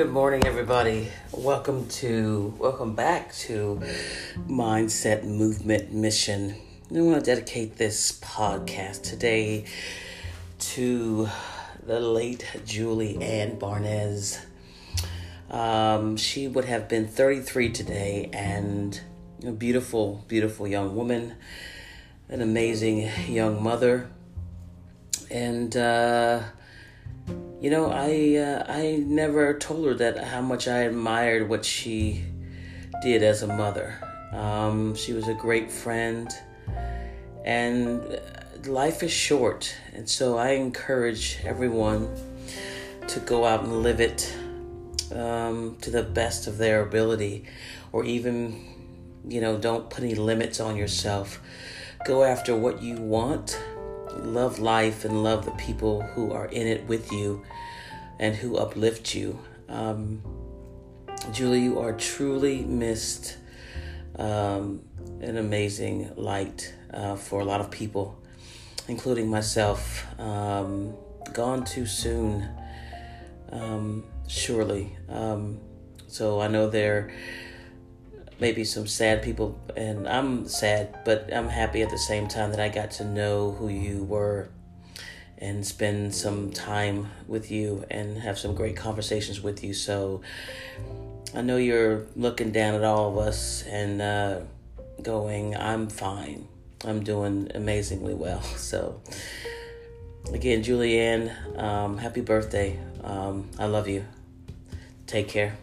Good morning, everybody. Welcome to, welcome back to Mindset Movement Mission. I want to dedicate this podcast today to the late Julie Ann Barnes. Um, she would have been 33 today and a beautiful, beautiful young woman, an amazing young mother. And, uh, you know, I uh, I never told her that how much I admired what she did as a mother. Um, she was a great friend, and life is short, and so I encourage everyone to go out and live it um, to the best of their ability, or even, you know, don't put any limits on yourself. Go after what you want love life and love the people who are in it with you and who uplift you. Um, Julie, you are truly missed um, an amazing light uh, for a lot of people, including myself. Um, gone too soon, um, surely. Um, so I know there maybe some sad people, and I'm sad, but I'm happy at the same time that I got to know who you were and spend some time with you and have some great conversations with you. So I know you're looking down at all of us and uh, going, I'm fine. I'm doing amazingly well. So, again, Julianne, um, happy birthday. Um, I love you. Take care.